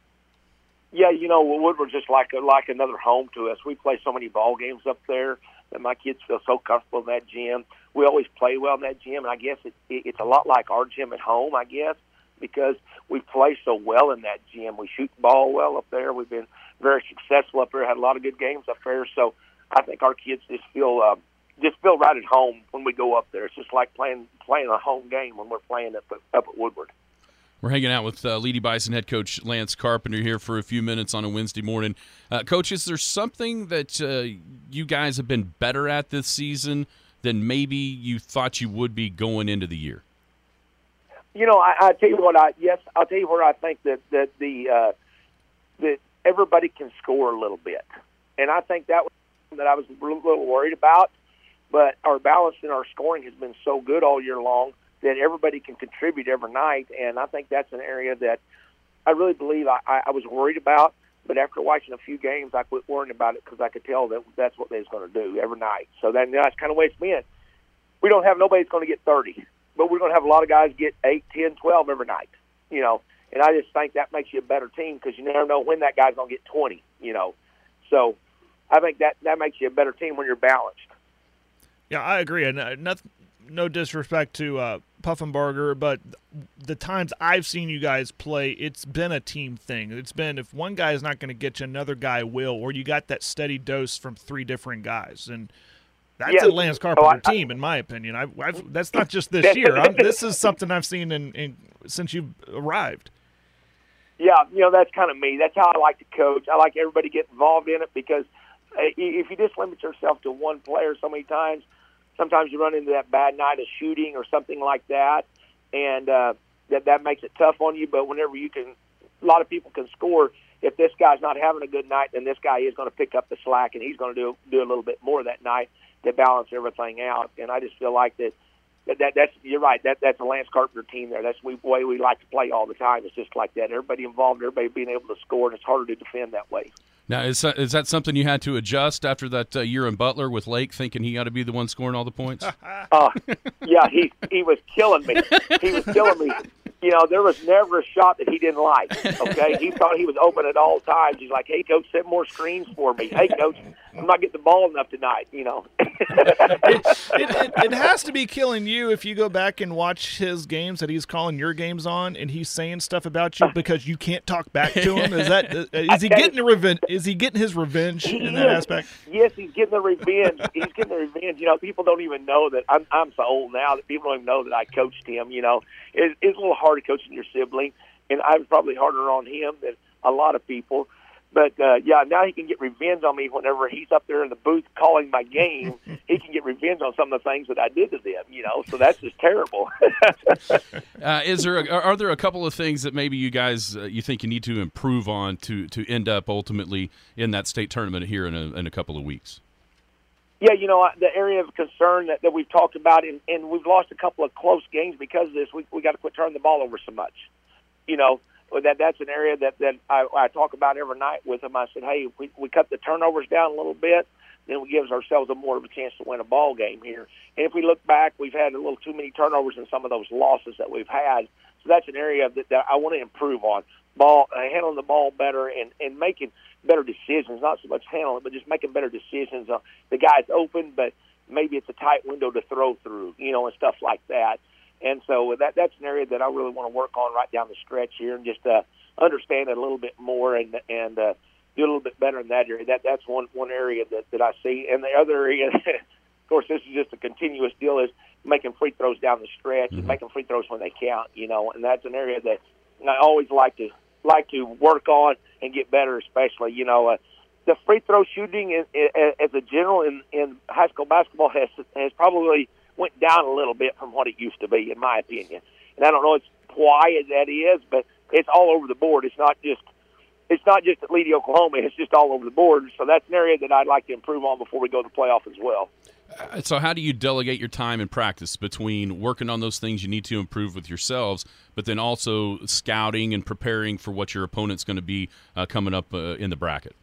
Yeah, you know, Woodward's just like like another home to us. We play so many ball games up there that my kids feel so comfortable in that gym. We always play well in that gym, and I guess it, it, it's a lot like our gym at home. I guess because we play so well in that gym. We shoot the ball well up there. We've been very successful up there. Had a lot of good games up there. So I think our kids just feel uh, just feel right at home when we go up there. It's just like playing playing a home game when we're playing up at, up at Woodward. We're hanging out with uh, Leedey Bison head coach Lance Carpenter here for a few minutes on a Wednesday morning. Uh, coach, is there something that uh, you guys have been better at this season than maybe you thought you would be going into the year? You know, I, I tell you what. I yes, I'll tell you where I think that that the uh, that everybody can score a little bit, and I think that was that I was a little worried about. But our balance in our scoring has been so good all year long that everybody can contribute every night, and I think that's an area that I really believe I, I, was worried about. But after watching a few games, I quit worrying about it because I could tell that that's what they was going to do every night. So that, that's kind of way it's been. We don't have nobody that's going to get 30, but we're going to have a lot of guys get 8, 10, 12 every night, you know. And I just think that makes you a better team because you never know when that guy's going to get 20, you know. So I think that, that makes you a better team when you're balanced. Yeah, I agree. And uh, no, no disrespect to uh, Puffenbarger, but the times I've seen you guys play, it's been a team thing. It's been if one guy is not going to get you, another guy will, or you got that steady dose from three different guys, and that's Yeah. a Lance Carpenter Oh, I- I- team, in my opinion. I've, that's not just this year. I'm, this is something I've seen in, in since you've arrived. Yeah, you know that's kind of me. That's how I like to coach. I like everybody to get involved in it because uh, if you just limit yourself to one player so many times, sometimes you run into that bad night of shooting or something like that, and uh, that that makes it tough on you. But whenever you can, a lot of people can score. If this guy's not having a good night, then this guy is going to pick up the slack, and he's going to do do a little bit more that night to balance everything out. And I just feel like that. That, that that's you're right. That that's a Lance Carpenter team there. That's the way we like to play all the time. It's just like that. Everybody involved, everybody being able to score, and it's harder to defend that way. Now, is that, is that something you had to adjust after that uh, year in Butler with Lake, thinking he ought to be the one scoring all the points? Uh, yeah, he he was killing me. He was killing me. You know, there was never a shot that he didn't like. Okay, he thought he was open at all times. He's like, "Hey, coach, set more screens for me." Hey, coach, I'm not getting the ball enough tonight. You know. it, it, it, has to be killing you if you go back and watch his games that he's calling your games on, and he's saying stuff about you because you can't talk back to him. Is that is he getting the revenge? Is he getting his revenge in that aspect? Yes, he's getting the revenge. He's getting the revenge. You know, people don't even know that I'm I'm so old now that people don't even know that I coached him. You know, it, it's a little hard to coaching your sibling, and I was probably harder on him than a lot of people. But uh, yeah, now he can get revenge on me whenever he's up there in the booth calling my game. he can get revenge on some of the things that I did to them. You know, so that's just terrible. uh, is there a, are there a couple of things that maybe you guys uh, you think you need to improve on to to end up ultimately in that state tournament here in a, in a couple of weeks? Yeah, you know the area of concern that, that we've talked about, and, and we've lost a couple of close games because of this. We we got to quit turning the ball over so much. You know, that that's an area that that I, I talk about every night with them. I said, hey, we we cut the turnovers down a little bit, then we gives ourselves a more of a chance to win a ball game here. And if we look back, we've had a little too many turnovers in some of those losses that we've had. So that's an area that, that I want to improve on. Ball uh, handling the ball better and and making better decisions. Not so much handling, but just making better decisions. Uh, the guy's open, but maybe it's a tight window to throw through, you know, and stuff like that. And so that that's an area that I really want to work on right down the stretch here, and just uh, understand it a little bit more and and uh, do a little bit better in that area. That that's one one area that that I see. And the other area, of course, this is just a continuous deal is making free throws down the stretch mm-hmm. and making free throws when they count. You know, and that's an area that I always like to like to work on and get better, especially you know. Uh, the free throw shooting in, in, as a general in, in high school basketball has has probably went down a little bit from what it used to be, in my opinion. And I don't know why that is, but it's all over the board. It's not just it's not just at Leedey, Oklahoma. It's just all over the board. So that's an area that I'd like to improve on before we go to the playoff as well. Uh, so, how do you delegate your time and practice between working on those things you need to improve with yourselves, but then also scouting and preparing for what your opponent's going to be uh, coming up uh, in the bracket?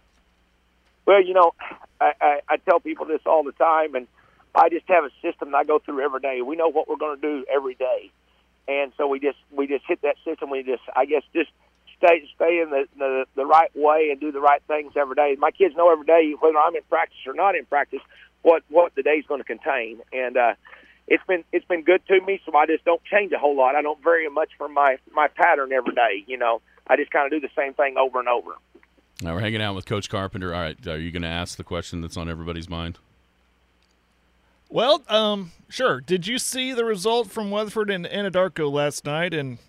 Well, you know, I, I, I tell people this all the time, and I just have a system that I go through every day. We know what we're going to do every day, and so we just we just hit that system. We just I guess just stay stay in the, the the right way and do the right things every day. My kids know every day whether I'm in practice or not in practice what what the day's going to contain, and uh, it's been it's been good to me. So I just don't change a whole lot. I don't vary much from my my pattern every day. You know, I just kind of do the same thing over and over. Now we're hanging out with Coach Carpenter. All right, are you going to ask the question that's on everybody's mind? Well, um, sure. Did you see the result from Weatherford and Anadarko last night? And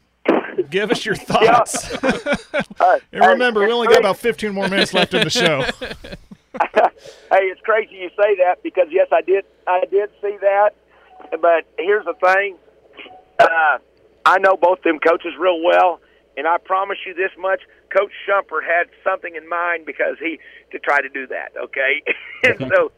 give us your thoughts. uh, and remember, we only got about 15 more minutes left in the show. hey, it's crazy you say that because yes, I did. I did see that, but here's the thing. Uh, I know both them coaches real well, and I promise you this much: Coach Shumpert had something in mind because he to try to do that. Okay, and so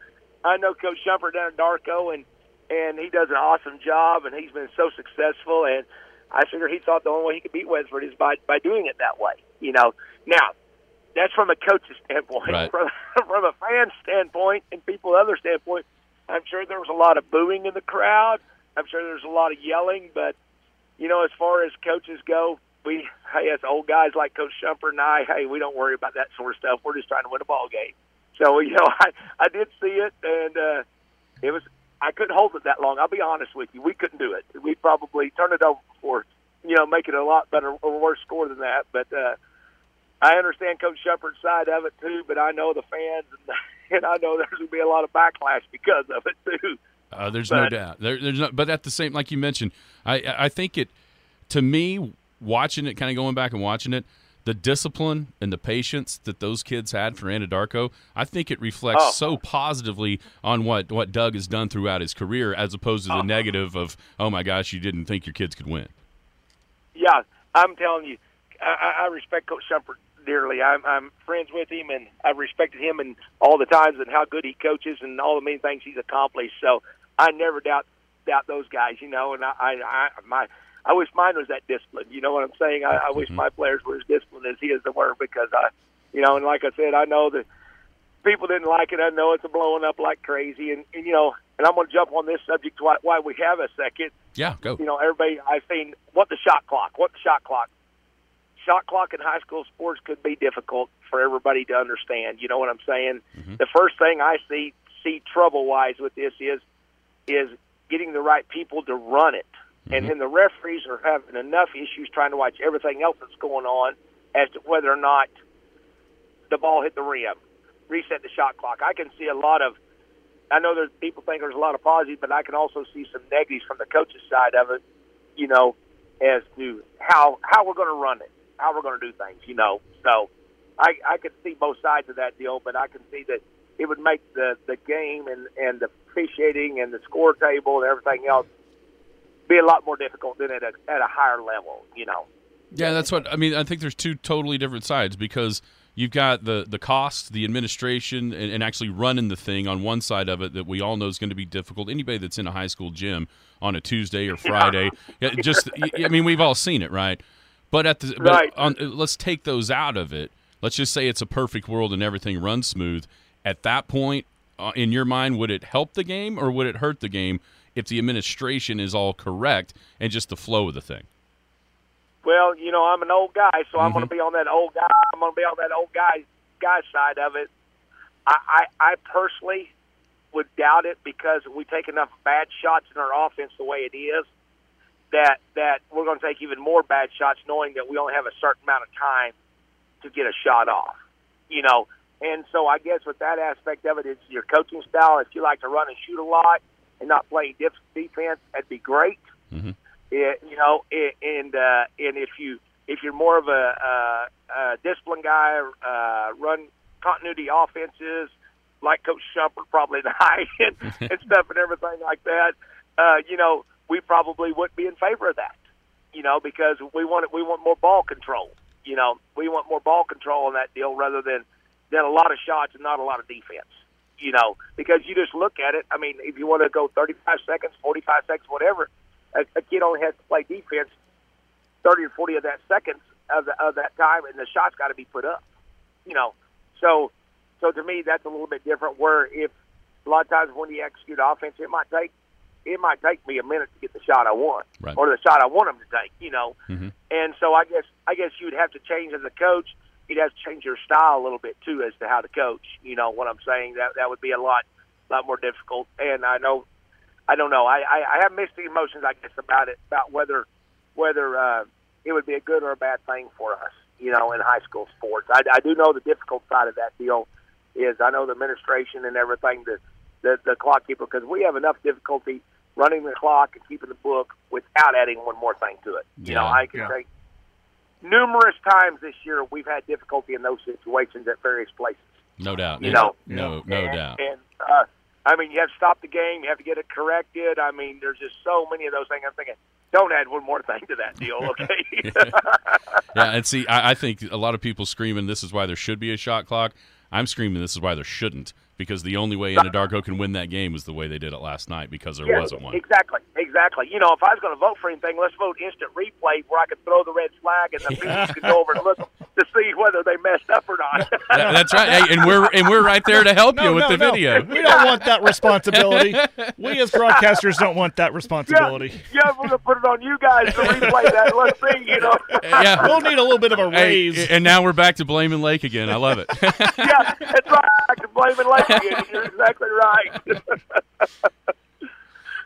I know Coach Shumpert down at Darko, and and he does an awesome job, and he's been so successful. And I figure he thought the only way he could beat Weatherford is by by doing it that way. You know, now that's from a coach's standpoint. Right. From from a fan standpoint and people other standpoint, I'm sure there was a lot of booing in the crowd. I'm sure there's a lot of yelling, but you know, as far as coaches go, we hey, as old guys like Coach Shumpert and I, hey, we don't worry about that sort of stuff. We're just trying to win a ball game. So you know, I I did see it, and uh, it was I couldn't hold it that long. I'll be honest with you, we couldn't do it. We probably turned it over for you know make it a lot better or worse score than that. But uh, I understand Coach Shumpert's side of it too. But I know the fans, and, and I know there's going to be a lot of backlash because of it too. Uh, there's but, no doubt. There, there's no, but at the same, like you mentioned, I I think it to me watching it, kind of going back and watching it the discipline and the patience that those kids had for Anadarko, I think it reflects oh. so positively on what, what Doug has done throughout his career as opposed to the oh. negative of, oh my gosh, you didn't think your kids could win. Yeah, I'm telling you, I, I respect Coach Shumpert dearly. I'm, I'm friends with him, and I've respected him and all the times and how good he coaches and all the many things he's accomplished. So I never doubt doubt those guys, you know. And I, I, I my I wish mine was that disciplined. You know what I'm saying? I, I wish mm-hmm. my players were as disciplined as he is to were because I, You know, and like I said, I know that people didn't like it. I know it's blowing up like crazy, and, and you know, and I'm going to jump on this subject why, why we have a second. Yeah, go. You know, everybody I've seen what the shot clock, what the shot clock. Shot clock in high school sports could be difficult for everybody to understand. You know what I'm saying? The first thing I see see trouble wise with this is is getting the right people to run it. And mm-hmm. then the referees are having enough issues trying to watch everything else that's going on as to whether or not the ball hit the rim, reset the shot clock. I can see a lot of. I know there's people think there's a lot of positives, but I can also see some negatives from the coach's side of it. You know, as to how how we're going to run it, how we're going to do things. You know, so I I can see both sides of that deal, but I can see that it would make the the game and and the officiating and the score table and everything else be a lot more difficult than at a at a higher level. You know. Yeah, that's what I mean. I think there's two totally different sides because you've got the the cost, the administration, and, and actually running the thing on one side of it that we all know is going to be difficult. Anybody that's in a high school gym on a Tuesday or Friday, yeah, just I mean, we've all seen it, right? But at the but Right. on, let's take those out of it. Let's just say it's a perfect world and everything runs smooth. At that point, uh, in your mind, would it help the game or would it hurt the game if the administration is all correct and just the flow of the thing? Well, you know, I'm an old guy, so I'm going to mm-hmm. be on that old guy. I'm going to be on that old guy guy side of it. I, I, I personally would doubt it because we take enough bad shots in our offense the way it is that that we're going to take even more bad shots, knowing that we only have a certain amount of time to get a shot off. You know, and so I guess with that aspect of it, it's your coaching style. If you like to run and shoot a lot and not play def- defense, that'd be great it, you know, it, and uh, and if you if you're more of a, uh, a discipline guy, uh, run continuity offenses like Coach Shumpert probably I and, and stuff and everything like that, uh, you know, we probably wouldn't be in favor of that, you know, because we want we want more ball control. You know, we want more ball control on that deal rather than than a lot of shots and not a lot of defense. You know, because you just look at it. I mean, if you want to go 35 seconds, 45 seconds, whatever, a, a kid only has to play defense 30 or 40 of that seconds of, the, of that time, and the shot's got to be put up. You know, so so to me that's a little bit different. Where if a lot of times when you execute offense, it might take it might take me a minute to get the shot I want Right. or the shot I want them to take. You know, Mhm. and so I guess I guess you'd have to change as a coach. You'd have to change your style a little bit too as to how to coach. You know what I'm saying? That that would be a lot lot more difficult. And I know I don't know. I, I, I have mixed emotions, I guess, about it, about whether whether uh, it would be a good or a bad thing for us, you know, in high school sports. I, I do know the difficult side of that deal is I know the administration and everything, the the, the clock keeper, because we have enough difficulty running the clock and keeping the book without adding one more thing to it. You know, I can Yeah. say numerous times this year we've had difficulty in those situations at various places. No doubt. You know. no, no and, doubt. And uh, I mean, you have to stop the game. You have to get it corrected. I mean, there's just so many of those things. I'm thinking, don't add one more thing to that deal, okay? Yeah, and see, I, I think a lot of people screaming this is why there should be a shot clock. I'm screaming this is why there shouldn't because the only way Anadarko can win that game was the way they did it last night because there Yeah, wasn't one. Exactly, exactly. You know, if I was going to vote for anything, let's vote instant replay where I could throw the red flag and the people could go over and look to see whether they messed up or not. That- that's right, hey, and we're and we're right there to help you with no, the no. video. We don't want that responsibility. we as broadcasters don't want that responsibility. yeah, we're going to put it on you guys to replay that. Let's see, you know. Yeah. We'll need a little bit of a Hey, raise. and now we're back to blaming Lake again. I love it. yeah, that's right. I can blame it later. again. You're exactly right.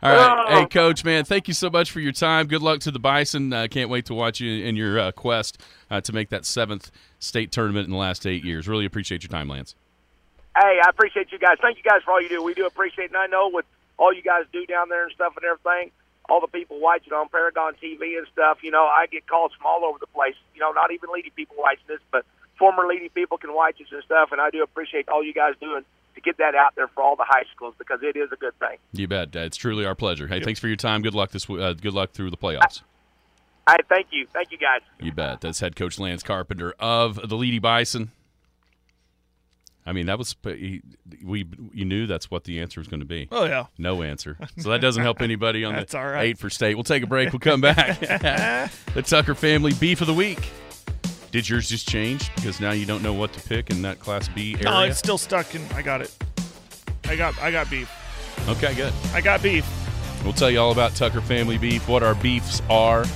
All right, Oh. hey coach, man, thank you so much for your time. Good luck to the Bison. I can't wait to watch you in your uh, quest uh, to make that seventh state tournament in the last eight years. Really appreciate your time, Lance. hey, I appreciate you guys. Thank you guys for all you do. We do appreciate it. And I know with all you guys do down there and stuff and everything, all the people watching on Paragon TV and stuff, you know, I get calls from all over the place. You know, not even Leedey people watching this, but former Leedey people can watch us and stuff. And I do appreciate all you guys doing to get that out there for all the high schools because it is a good thing. You bet. It's truly our pleasure. Hey, thanks for your time. Good luck this. w- Uh, good luck through the playoffs. All right, thank you. Thank you guys. You bet. That's head coach Lance Carpenter of the Leedey Bison. I mean, that was he, we. You knew that's what the answer was going to be. Oh yeah. No answer. So that doesn't help anybody on That's the all right. eight for state. We'll take a break. We'll come back. the Tucker family beef of the week. Did yours just change because now you don't know what to pick in that Class B area? No, it's still stuck and I got it. I got. I got beef. okay, good. I got beef. We'll tell you all about Tucker Family Beef, what our beefs are,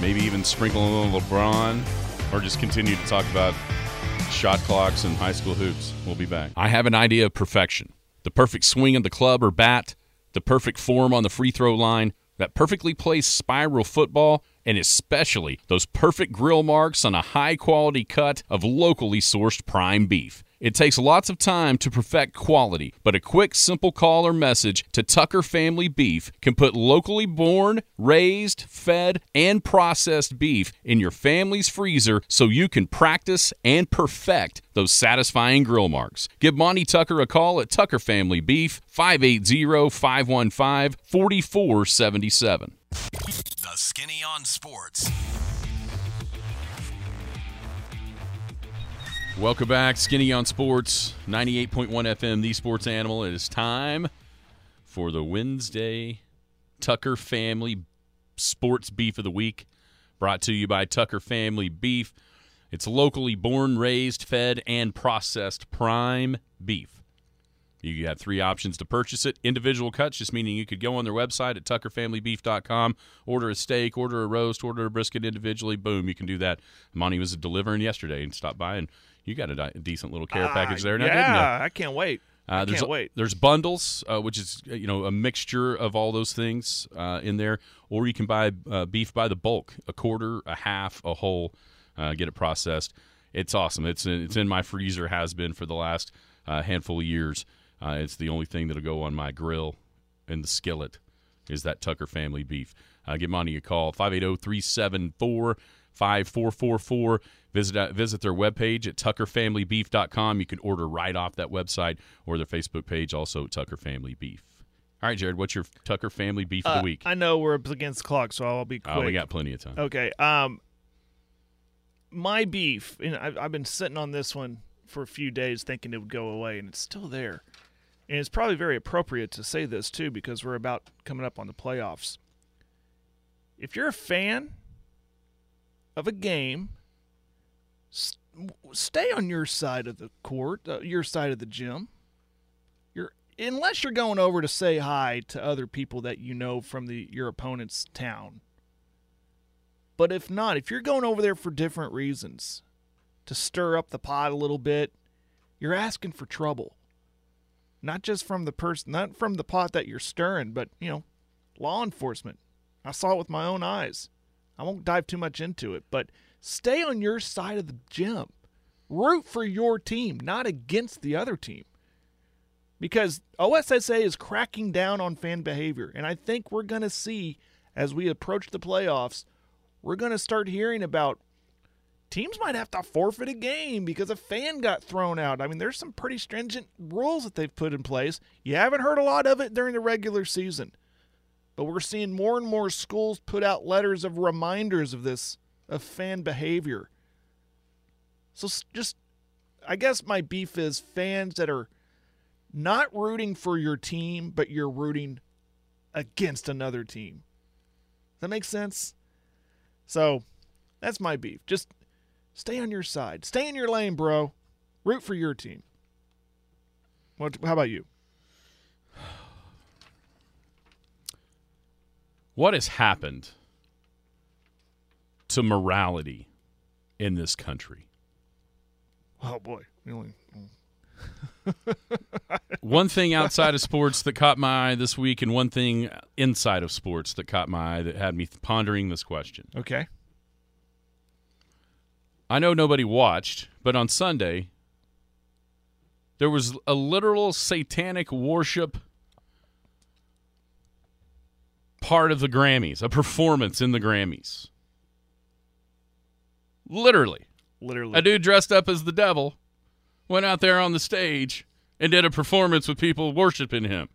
maybe even sprinkle a little LeBron, or just continue to talk about shot clocks and high school hoops. We'll be back. I have an idea of perfection the perfect swing of the club or bat, the perfect form on the free throw line, that perfectly placed spiral football, and especially those perfect grill marks on a high quality cut of locally sourced prime beef. It takes lots of time to perfect quality, but a quick, simple call or message to Tucker Family Beef can put locally born, raised, fed, and processed beef in your family's freezer so you can practice and perfect those satisfying grill marks. Give Monty Tucker a call at Tucker Family Beef, 580 515 4477. The Skinny on Sports. Welcome back, Skinny on Sports, 98.1 FM, the sports animal. It is time for the Wednesday Tucker Family Sports Beef of the Week, brought to you by Tucker Family Beef. It's locally born, raised, fed, and processed prime beef. You have three options to purchase it. Individual cuts, just meaning you could go on their website at tuckerfamilybeef.com, order a steak, order a roast, order a brisket individually. Boom, you can do that. Monty was delivering yesterday and stopped by, and you got a di- decent little care package there now, Ah, yeah? I can't wait. Uh, there's can't wait. There's bundles, uh, which is uh, you know a mixture of all those things uh, in there, or you can buy uh, beef by the bulk, a quarter, a half, a whole, uh, get it processed. It's awesome. It's in, it's in my freezer, has been for the last uh, handful of years. Uh, it's the only thing that'll go on my grill and the skillet is that Tucker family beef. Uh, give Monty a call, 580-374-5444. Visit, uh, visit their webpage at tuckerfamilybeef.com. You can order right off that website or their Facebook page, also Tucker Family Beef. All right, Jared, what's your Tucker Family Beef of Uh, the week? I know we're up against the clock, so I'll be quick. Oh, we got plenty of time. Okay. Um, my beef, and I've, I've been sitting on this one for a few days, thinking it would go away, and it's still there. And it's probably very appropriate to say this too, because we're about coming up on the playoffs. If you're a fan of a game, stay on your side of the court, uh, your side of the gym. You're unless you're going over to say hi to other people that you know from the your opponent's town. But if not, if you're going over there for different reasons, to stir up the pot a little bit, you're asking for trouble. Not just from the person, not from the pot that you're stirring, but, you know, law enforcement. I saw it with my own eyes. I won't dive too much into it, but stay on your side of the gym. Root for your team, not against the other team. Because OSSA is cracking down on fan behavior. And I think we're going to see, as we approach the playoffs, we're going to start hearing about teams might have to forfeit a game because a fan got thrown out. I mean, there's some pretty stringent rules that they've put in place. You haven't heard a lot of it during the regular season, but we're seeing more and more schools put out letters of reminders of this, of fan behavior. So just, I guess my beef is fans that are not rooting for your team, but you're rooting against another team. Does that make sense? So that's my beef. Just stay on your side. Stay in your lane, bro. Root for your team. What how about you? What has happened to morality in this country? Oh boy. One thing outside of sports that caught my eye this week, and one thing inside of sports that caught my eye that had me pondering this question. Okay. I know nobody watched, but on Sunday, there was a literal satanic worship part of the Grammys, a performance in the Grammys. Literally. Literally. A dude dressed up as the devil went out there on the stage and did a performance with people worshiping him.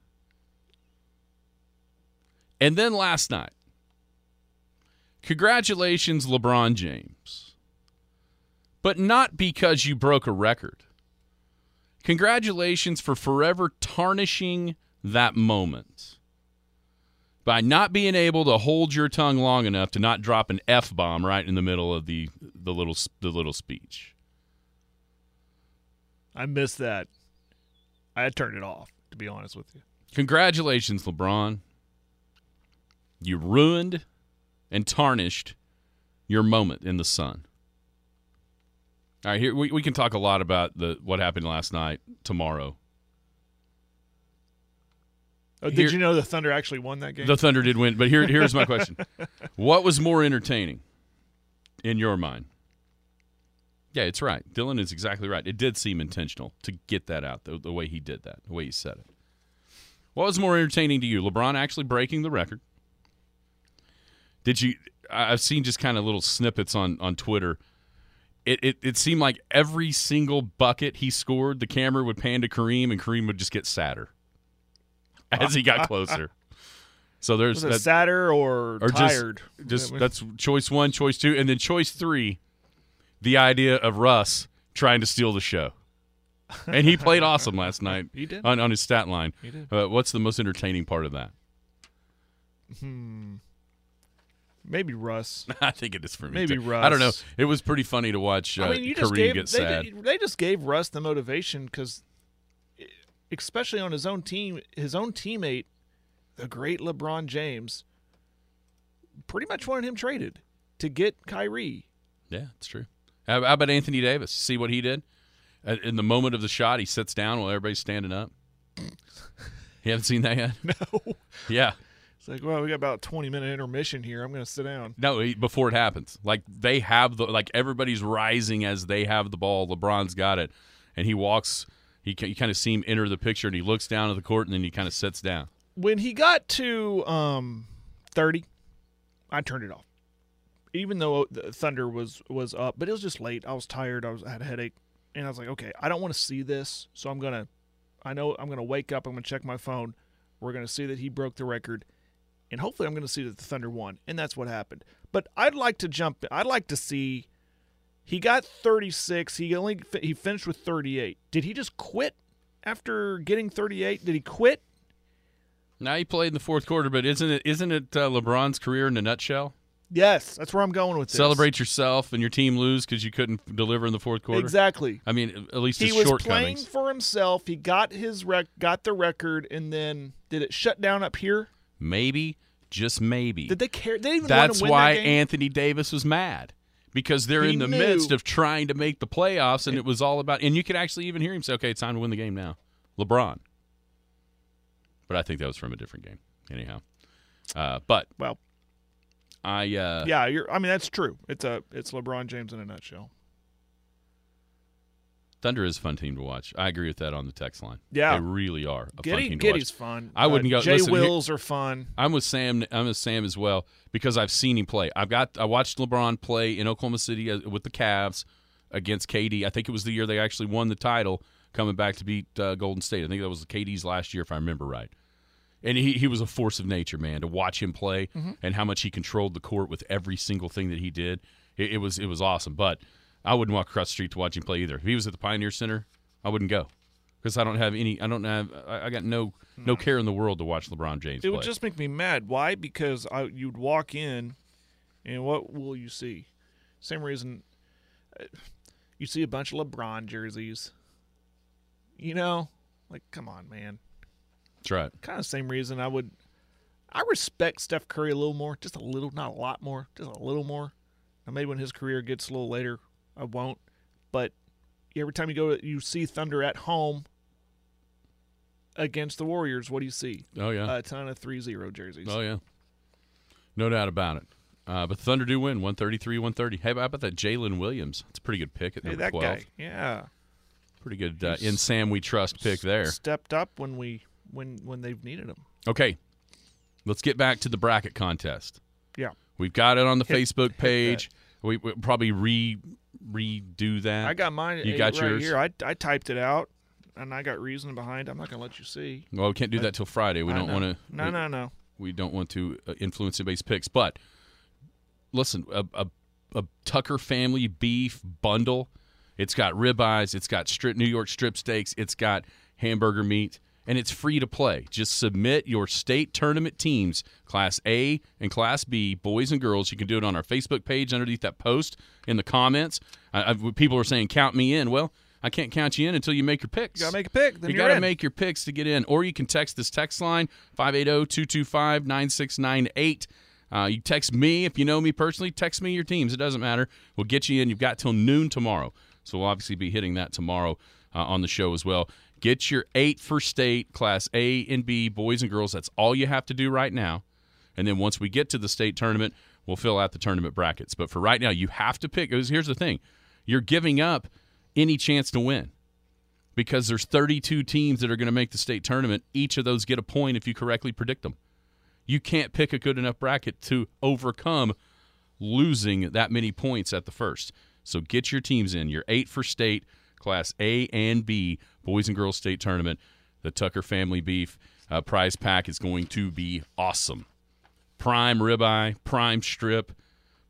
And then last night, congratulations, LeBron James. But not because you broke a record. Congratulations for forever tarnishing that moment. By not being able to hold your tongue long enough to not drop an f bomb right in the middle of the the little the little speech. I missed that. I had turned it off, to be honest with you. Congratulations, LeBron. You ruined and tarnished your moment in the sun. All right, here we, we can talk a lot about the what happened last night tomorrow. Oh, did Here- you know the Thunder actually won that game? The Thunder did win, but here here's my question. What was more entertaining in your mind? Yeah, it's right. Dylan is exactly right. It did seem intentional to get that out the, the way he did that, the way he said it. What was more entertaining to you? LeBron actually breaking the record? Did you I've seen just kind of little snippets on on Twitter. It, it it seemed like every single bucket he scored, the camera would pan to Kareem and Kareem would just get sadder as he got closer. So there's that- sadder or, or tired? Just, that's choice one, choice two, and then choice three. The idea of Russ trying to steal the show, and he played awesome last night. He did. on, on his stat line. He did. Uh, what's the most entertaining part of that? Hmm. maybe Russ. I think it is for me. Maybe too. Russ. I don't know. It was pretty funny to watch uh, I mean, you just Kareem gave get they, sad. did- they just gave Russ the motivation because, especially on his own team, his own teammate, the great LeBron James, pretty much wanted him traded to get Kyrie. Yeah, it's true. How, about Anthony Davis? See what he did? In the moment of the shot, he sits down while everybody's standing up. you haven't seen that yet? No, Yeah. it's like, well, we got about a twenty minute intermission here. I'm going to sit down. No, before it happens. Like they have the like everybody's rising as they have the ball. LeBron's got it, and he walks. He you kind of see him enter the picture, and he looks down at the court, and then he kind of sits down. when he got to um, 30, I turned it off. Even though the Thunder was was up, but it was just late. I was tired. I was I had a headache, and I was like, okay, I don't want to see this, so I'm gonna. I know I'm gonna wake up. I'm gonna check my phone. We're gonna see that he broke the record, and hopefully I'm gonna see that the Thunder won, and that's what happened. But I'd like to jump. I'd like to see. He got 36. He only he finished with 38. Did he just quit after getting 38? Did he quit? Now he played in the fourth quarter, but isn't it isn't it uh, LeBron's career in a nutshell? Yes, that's where I'm going with this. Celebrate yourself and your team lose because you couldn't deliver in the fourth quarter. Exactly. I mean, at least He was playing for himself. He got his rec- got the record, and then did it shut down up here? Maybe, just maybe. Did they care? They didn't That's to win why that? Anthony Davis was mad because they're He in the knew. midst of trying to make the playoffs, and it was all about. And you could actually even hear him say, "Okay, it's time to win the game now." LeBron. But I think that was from a different game, anyhow. Uh, but well, I, uh, yeah, you're. I mean, that's true. It's a it's LeBron James in a nutshell. Thunder is a fun team to watch. I agree with that on the text line. Yeah. they really are a fun team to watch. Giddey's fun. I wouldn't Uh, go- Jay listen, here- Wills are fun. I'm with Sam. I'm with Sam as well because I've seen him play. I've got. I watched LeBron play in Oklahoma City uh, with the Cavs against KD. I think it was the year they actually won the title, coming back to beat uh, Golden State. I think that was KD's last year, if I remember right. And he, he was a force of nature, man. To watch him play Mm-hmm. and how much he controlled the court with every single thing that he did, it, it was it was awesome. But I wouldn't walk across the street to watch him play either. If he was at the Pioneer Center, I wouldn't go because I don't have any. I don't have. I, I got no no care in the world to watch LeBron James. It play. would just make me mad. Why? Because I, you'd walk in, and what will you see? Same reason. uh, You see a bunch of LeBron jerseys. You know, like come on, man. That's right. Kind of same reason I would. I respect Steph Curry a little more, just a little, not a lot more, just a little more. Now maybe when his career gets a little later, I won't. But every time you go, you see Thunder at home against the Warriors. What do you see? Oh yeah. A ton of 3-0 jerseys. oh yeah. No doubt about it. Uh, but Thunder do win 133 130. Hey, how about that Jalen Williams? It's a pretty good pick at Hey, that 12. guy, yeah, Pretty good uh, in Sam We Trust pick there. stepped up when we when when they've needed him. Okay. Let's get back to the bracket contest. Yeah, We've got it on the Hit- Facebook hit page. We we probably re redo that. I got mine. You got right yours? here. I I typed it out, and I got reason behind. I'm not gonna let you see. Well, we can't do that till Friday. We I don't want to. No, no, no. we don't want to uh, influence anybody's picks. But listen, a, a, a Tucker family beef bundle. It's got ribeyes. It's got strip New York strip steaks. It's got hamburger meat, and it's free to play. Just submit your state tournament teams, Class A and Class B, boys and girls. You can do it on our Facebook page underneath that post in the comments. Uh, people are saying, count me in. Well, I can't count you in until you make your picks. You gotta make a pick. Then you got to make your picks to get in. Or you can text this text line, 580-225-9698. Uh, you text me if you know me personally. Text me your teams. It doesn't matter. We'll get you in. You've got till noon tomorrow. So we'll obviously be hitting that tomorrow uh, on the show as well. Get your eight for state, class A and B, boys and girls. That's all you have to do right now. And then once we get to the state tournament, we'll fill out the tournament brackets. But for right now, you have to pick. Here's the thing you're giving up any chance to win because there's 32 teams that are going to make the state tournament. Each of those get a point if you correctly predict them. You can't pick a good enough bracket to overcome losing that many points at the first. So get your teams in. Your eight for state, Class A and B, boys and girls state tournament. The Tucker family beef uh, prize pack is going to be awesome. Prime ribeye, prime strip,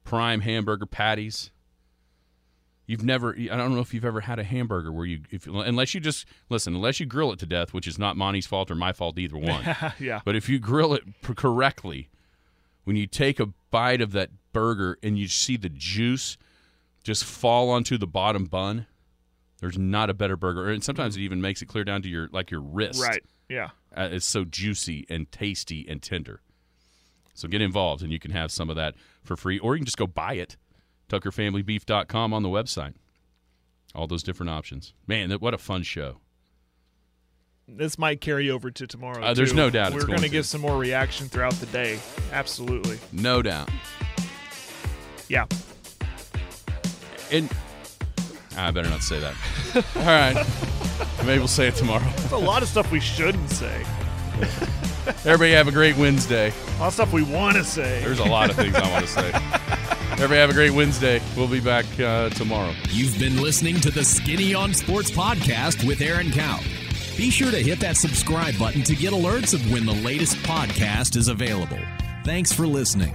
prime hamburger patties. You've never, I don't know if you've ever had a hamburger where you, if, unless you just, listen, unless you grill it to death, which is not Monty's fault or my fault, either one. yeah. But if you grill it correctly, when you take a bite of that burger and you see the juice just fall onto the bottom bun, there's not a better burger. And sometimes it even makes it clear down to your, like your wrist. Right. Yeah. Uh, it's so juicy and tasty and tender. So get involved and you can have some of that for free, or you can just go buy it TuckerFamilyBeef.com on the website. All those different options. Man, what a fun show. This might carry over to tomorrow. Uh, there's no doubt We're going to get some more reaction throughout the day. Absolutely. No doubt. Yeah. And I better not say that. All right. Maybe we'll say it tomorrow. There's a lot of stuff we shouldn't say. Everybody have a great Wednesday. A lot of stuff we want to say. There's a lot of things I want to say. Everybody have a great Wednesday. We'll be back uh, tomorrow. You've been listening to the Skinny on Sports podcast with Aaron Cow. Be sure to hit that subscribe button to get alerts of when the latest podcast is available. Thanks for listening.